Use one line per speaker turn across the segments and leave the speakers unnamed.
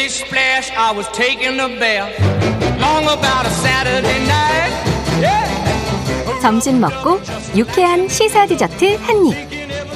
Splish splash, I was taking a bath. Long about a Saturday night. Yeah.
점심 먹고 유쾌한 시사 디저트 한 입.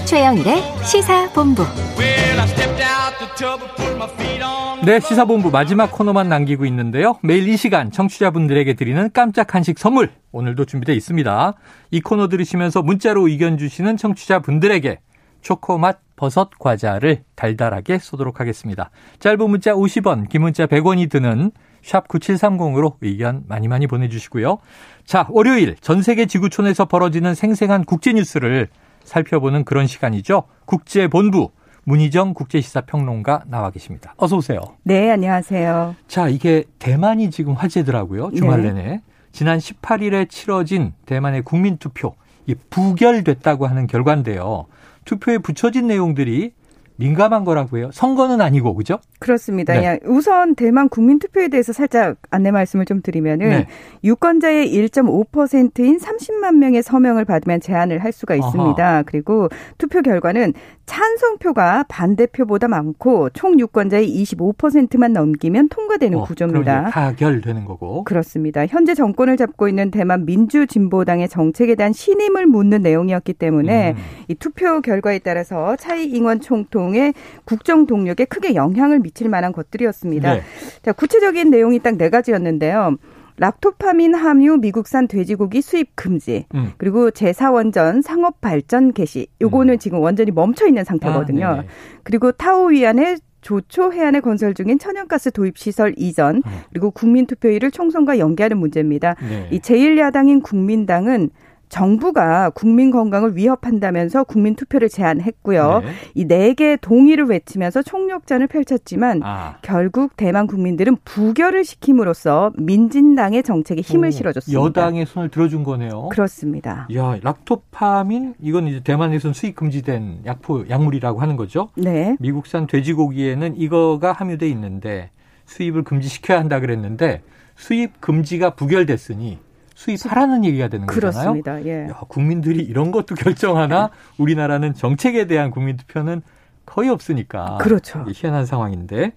최영일의 시사 본부.
Well, I stepped out the tub and put my feet on.
네, 시사본부 마지막 코너만 남기고 있는데요. 매일 이 시간 청취자분들에게 드리는 깜짝 한식 선물 오늘도 준비되어 있습니다. 이 코너 들으시면서 문자로 의견 주시는 청취자분들에게 초코맛 버섯 과자를 달달하게 쏘도록 하겠습니다. 짧은 문자 50원, 긴 문자 100원이 드는 샵 9730으로 의견 많이 많이 보내주시고요. 자, 월요일 전 세계 지구촌에서 벌어지는 생생한 국제 뉴스를 살펴보는 그런 시간이죠. 국제본부 문희정 국제시사평론가 나와 계십니다. 어서 오세요.
네, 안녕하세요.
자, 이게 대만이 지금 화제더라고요. 주말
네.
내내. 지난 18일에 치러진 대만의 국민투표. 이게 부결됐다고 하는 결과인데요. 투표에 붙여진 내용들이 민감한 거라고 해요. 선거는 아니고, 그죠?
그렇습니다.
네.
예, 우선 대만 국민 투표에 대해서 살짝 안내 말씀을 좀 드리면은
네.
유권자의 1.5%인 30만 명의 서명을 받으면 제안을 할 수가 있습니다.
아하.
그리고 투표 결과는 찬성표가 반대표보다 많고 총 유권자의 25%만 넘기면 통과되는
어,
구조입니다.
가결되는 거고.
그렇습니다. 현재 정권을 잡고 있는 대만 민주진보당의 정책에 대한 신임을 묻는 내용이었기 때문에
음.
이 투표 결과에 따라서 차이 잉원 총통 의 국정 동력에 크게 영향을 미칠 만한 것들이었습니다.
네.
자, 구체적인 내용이 딱 네 가지였는데요. 락토파민 함유 미국산 돼지고기 수입 금지,
음.
그리고 제사원전 상업 발전 개시. 요거는 지금 원전이 멈춰 있는 상태거든요.
아, 네네.
그리고 타오 위안의 조초 해안에 건설 중인 천연가스 도입 시설 이전,
어.
그리고 국민 투표일을 총선과 연계하는 문제입니다.
네.
이 제1야당인 국민당은 정부가 국민 건강을 위협한다면서 국민 투표를 제안했고요.
네.
이네 개 동의를 외치면서 총력전을 펼쳤지만
아.
결국 대만 국민들은 부결을 시킴으로써 민진당의 정책에 힘을
오,
실어줬습니다.
여당의 손을 들어준 거네요.
그렇습니다.
야, 락토파민 이건 이제 대만에서는 수입 금지된 약포 약물이라고 하는 거죠.
네.
미국산 돼지고기에는 이거가 함유돼 있는데 수입을 금지시켜야 한다 그랬는데 수입 금지가 부결됐으니 수입하라는 얘기가 되는 거잖아요.
그렇습니다. 예.
야, 국민들이 이런 것도 결정하나 우리나라는 정책에 대한 국민 투표는 거의 없으니까
그렇죠.
희한한 상황인데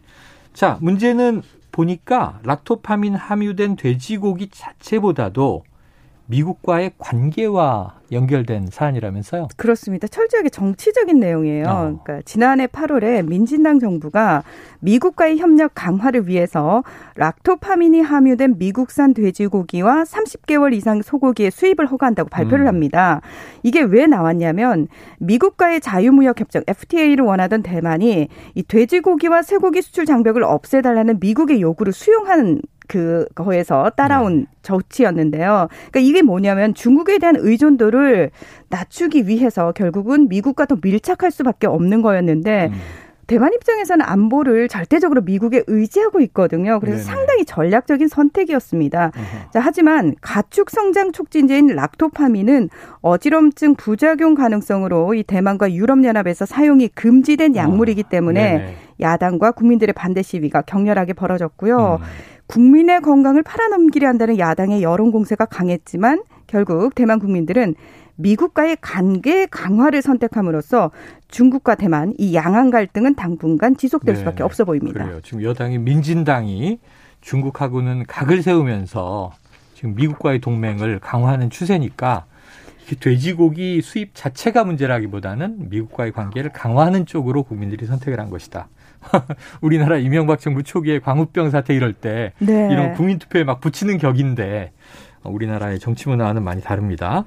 자 문제는 보니까 락토파민 함유된 돼지고기 자체보다도 미국과의 관계와 연결된 사안이라면서요?
그렇습니다. 철저하게 정치적인 내용이에요.
어.
그러니까 지난해 8월에 민진당 정부가 미국과의 협력 강화를 위해서 락토파민이 함유된 미국산 돼지고기와 30개월 이상 소고기의 수입을 허가한다고 발표를
음.
합니다. 이게 왜 나왔냐면 미국과의 자유무역 협정 FTA를 원하던 대만이 이 돼지고기와 쇠고기 수출 장벽을 없애달라는 미국의 요구를 수용한 그 거에서 따라온 조치였는데요. 그러니까 이게 뭐냐면 중국에 대한 의존도를 낮추기 위해서 결국은 미국과 더 밀착할 수밖에 없는 거였는데
음.
대만 입장에서는 안보를 절대적으로 미국에 의지하고 있거든요. 그래서
네네.
상당히 전략적인 선택이었습니다.
어허.
자, 하지만 가축 성장 촉진제인 락토파민은 어지럼증 부작용 가능성으로 이 대만과 유럽연합에서 사용이 금지된 약물이기 때문에
아, 네네.
야당과 국민들의 반대 시위가 격렬하게 벌어졌고요.
음.
국민의 건강을 팔아넘기려 한다는 야당의 여론 공세가 강했지만 결국 대만 국민들은 미국과의 관계 강화를 선택함으로써 중국과 대만 이 양안 갈등은 당분간 지속될
네.
수밖에 없어 보입니다.
그래요. 지금 여당이 민진당이 중국하고는 각을 세우면서 지금 미국과의 동맹을 강화하는 추세니까 돼지고기 수입 자체가 문제라기보다는 미국과의 관계를 강화하는 쪽으로 국민들이 선택을 한 것이다. 우리나라 이명박 정부 초기에 광우병 사태 이럴 때
네.
이런 국민투표에 막 붙이는 격인데 우리나라의 정치 문화와는 많이 다릅니다.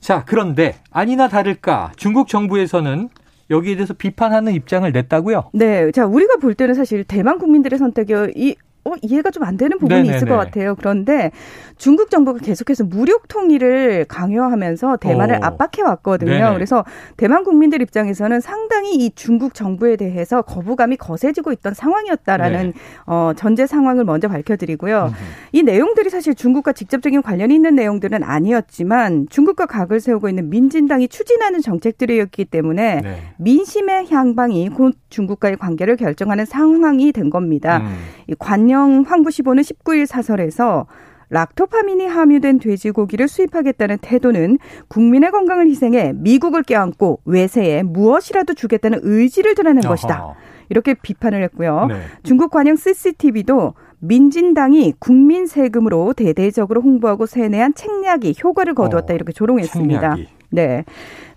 자, 그런데 아니나 다를까 중국 정부에서는 여기에 대해서 비판하는 입장을 냈다고요?
네, 자 우리가 볼 때는 사실 대만 국민들의 선택이 이 어, 이해가 좀 안 되는 부분이
네네네.
있을 것 같아요. 그런데 중국 정부가 계속해서 무력 통일을 강요하면서 대만을
오.
압박해 왔거든요.
네네.
그래서 대만 국민들 입장에서는 상당히 이 중국 정부에 대해서 거부감이 거세지고 있던 상황이었다라는
네.
어, 전제 상황을 먼저 밝혀드리고요.
음흠.
이 내용들이 사실 중국과 직접적인 관련이 있는 내용들은 아니었지만 중국과 각을 세우고 있는 민진당이 추진하는 정책들이었기 때문에
네.
민심의 향방이 곧 중국과의 관계를 결정하는 상황이 된 겁니다.
음.
이 관영 황부시보는 19일 사설에서 락토파민이 함유된 돼지고기를 수입하겠다는 태도는 국민의 건강을 희생해 미국을 껴안고 외세에 무엇이라도 주겠다는 의지를 드러낸 것이다. 이렇게 비판을 했고요. 네. 중국 관영 CCTV도 민진당이 국민 세금으로 대대적으로 홍보하고 세뇌한 책략이 효과를 거두었다 어, 이렇게 조롱했습니다. 책략이. 네.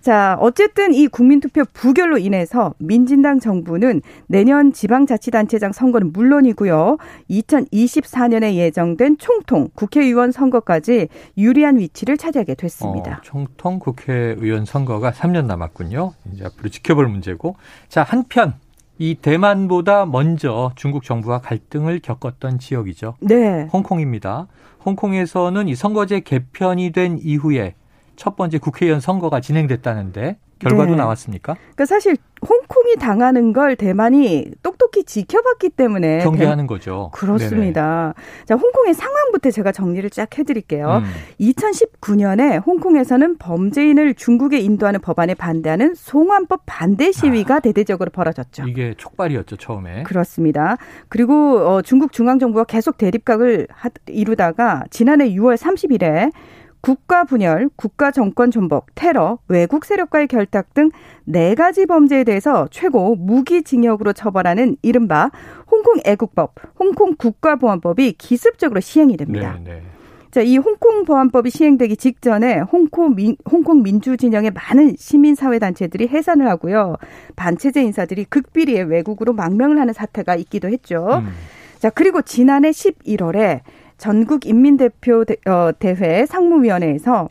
자, 어쨌든 이 국민투표 부결로 인해서 민진당 정부는 내년 지방자치단체장 선거는 물론이고요. 2024년에 예정된 총통 국회의원 선거까지 유리한 위치를 차지하게 됐습니다. 어,
총통 국회의원 선거가 3년 남았군요. 이제 앞으로 지켜볼 문제고. 자, 한편 이 대만보다 먼저 중국 정부와 갈등을 겪었던 지역이죠. 네. 홍콩입니다. 홍콩에서는 이 선거제 개편이 된 이후에 첫 번째 국회의원 선거가 진행됐다는데 결과도 네. 나왔습니까?
그러니까 사실 홍콩이 당하는 걸 대만이 똑똑히 지켜봤기 때문에
경계하는 대... 거죠.
그렇습니다. 네네. 자, 홍콩의 상황부터 제가 정리를 쫙 해드릴게요. 음. 2019년에 홍콩에서는 범죄인을 중국에 인도하는 법안에 반대하는 송환법 반대 시위가 아, 대대적으로 벌어졌죠.
이게 촉발이었죠 처음에.
그렇습니다. 그리고 어, 중국 중앙 정부가 계속 대립각을 이루다가 지난해 6월 30일에 국가 분열, 국가 정권 존복, 테러, 외국 세력과의 결탁 등 네 가지 범죄에 대해서 최고 무기징역으로 처벌하는 이른바 홍콩 애국법, 홍콩 국가보안법이 기습적으로 시행이 됩니다. 네, 네. 자, 이 홍콩 보안법이 시행되기 직전에 홍콩 민, 홍콩 민주 진영의 많은 시민 사회 단체들이 해산을 하고요. 반체제 인사들이 극비리에 외국으로 망명을 하는 사태가 있기도 했죠. 음. 자, 그리고 지난해 11월에 전국 인민대표 어, 대회 상무위원회에서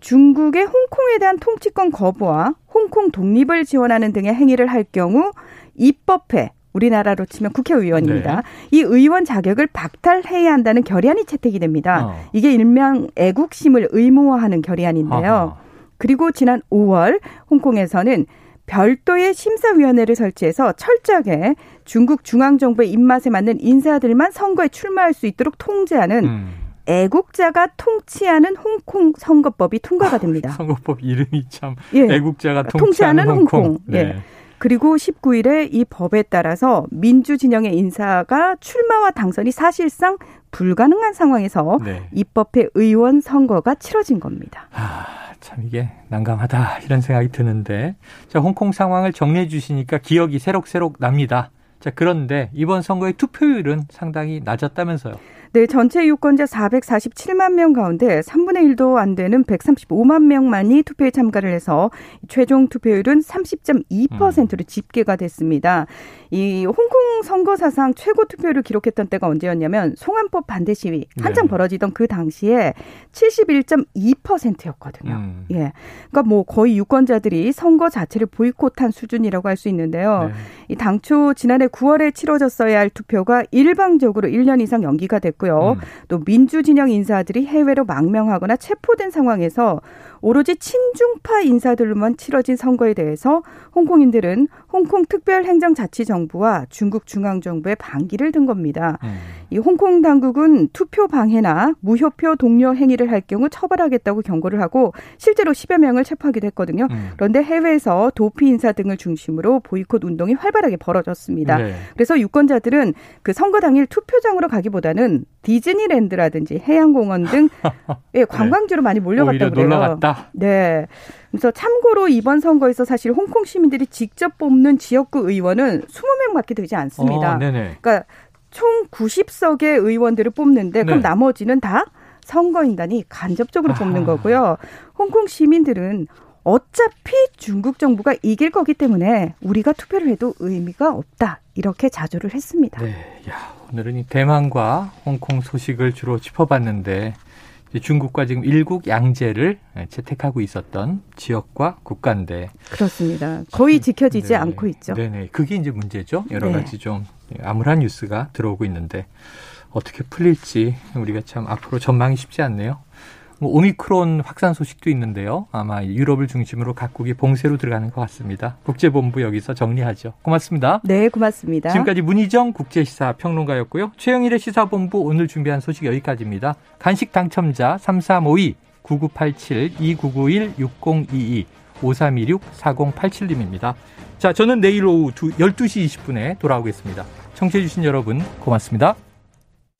중국의 홍콩에 대한 통치권 거부와 홍콩 독립을 지원하는 등의 행위를 할 경우 입법회 우리나라로 치면 국회의원입니다. 네. 이 의원 자격을 박탈해야 한다는 결의안이 채택이 됩니다. 어. 이게 일명 애국심을 의무화하는 결의안인데요. 아하. 그리고 지난 5월 홍콩에서는 별도의 심사위원회를 설치해서 철저하게 중국 중앙정부의 입맛에 맞는 인사들만 선거에 출마할 수 있도록 통제하는 음. 애국자가 통치하는 홍콩 선거법이 통과가 됩니다.
선거법 이름이 참 예. 애국자가 통치하는, 통치하는 홍콩. 홍콩. 네. 예.
그리고 19일에 이 법에 따라서 민주 진영의 인사가 출마와 당선이 사실상 불가능한 상황에서 네. 입법회 의원 선거가 치러진 겁니다.
아, 참 이게 난감하다 이런 생각이 드는데 자 홍콩 상황을 정리해 주시니까 기억이 새록새록 납니다. 자 그런데 이번 선거의 투표율은 상당히 낮았다면서요?
네, 전체 유권자 447만 명 가운데 3분의 1도 안 되는 135만 명만이 투표에 참가를 해서 최종 투표율은 30.2%로 음. 집계가 됐습니다. 이 홍콩 선거 사상 최고 투표율을 기록했던 때가 언제였냐면 송환법 반대 시위 한창 네. 벌어지던 그 당시에 71.2%였거든요. 음. 예. 그러니까 뭐 거의 유권자들이 선거 자체를 보이콧한 수준이라고 할 수 있는데요. 네. 이 당초 지난해 9월에 치러졌어야 할 투표가 일방적으로 1년 이상 연기가 됐고요. 음. 또 민주 진영 인사들이 해외로 망명하거나 체포된 상황에서 오로지 친중파 인사들로만 치러진 선거에 대해서 홍콩인들은 홍콩 특별행정자치정부와 중국 중앙정부의 반기를 든 겁니다. 음. 이 홍콩 당국은 투표 방해나 무효표 동료 행위를 할 경우 처벌하겠다고 경고를 하고 실제로 10여 명을 체포하기도 했거든요. 음. 그런데 해외에서 도피 인사 등을 중심으로 보이콧 운동이 활발하게 벌어졌습니다. 네. 그래서 유권자들은 그 선거 당일 투표장으로 가기보다는 디즈니랜드라든지 해양공원 등 예, 관광지로 네. 많이 몰려갔다고 그래요. 놀러 갔다. 네. 그래서 참고로 이번 선거에서 사실 홍콩 시민들이 직접 뽑는 지역구 의원은 20명 밖에 되지 않습니다. 어, 그러니까 총 90석의 의원들을 뽑는데 그럼 네. 나머지는 다 선거인단이 간접적으로 뽑는 아. 거고요. 홍콩 시민들은 어차피 중국 정부가 이길 거기 때문에 우리가 투표를 해도 의미가 없다. 이렇게 자조를 했습니다. 네.
야, 오늘은 이 대만과 홍콩 소식을 주로 짚어봤는데 중국과 지금 일국 양제를 채택하고 있었던 지역과 국가인데
그렇습니다. 거의 지켜지지 네. 않고 있죠.
네네. 그게 이제 문제죠. 여러 네. 가지 좀 암울한 뉴스가 들어오고 있는데 어떻게 풀릴지 우리가 참 앞으로 전망이 쉽지 않네요. 뭐 오미크론 확산 소식도 있는데요. 아마 유럽을 중심으로 각국이 봉쇄로 들어가는 것 같습니다. 국제본부 여기서 정리하죠. 고맙습니다.
네, 고맙습니다.
지금까지 문희정 국제시사 평론가였고요. 최영일의 시사본부 오늘 준비한 소식 여기까지입니다. 간식 당첨자 3352 9987 2991 6022 5326 4087님입니다. 자, 저는 내일 오후 12시 20분에 돌아오겠습니다. 청취해주신 여러분 고맙습니다.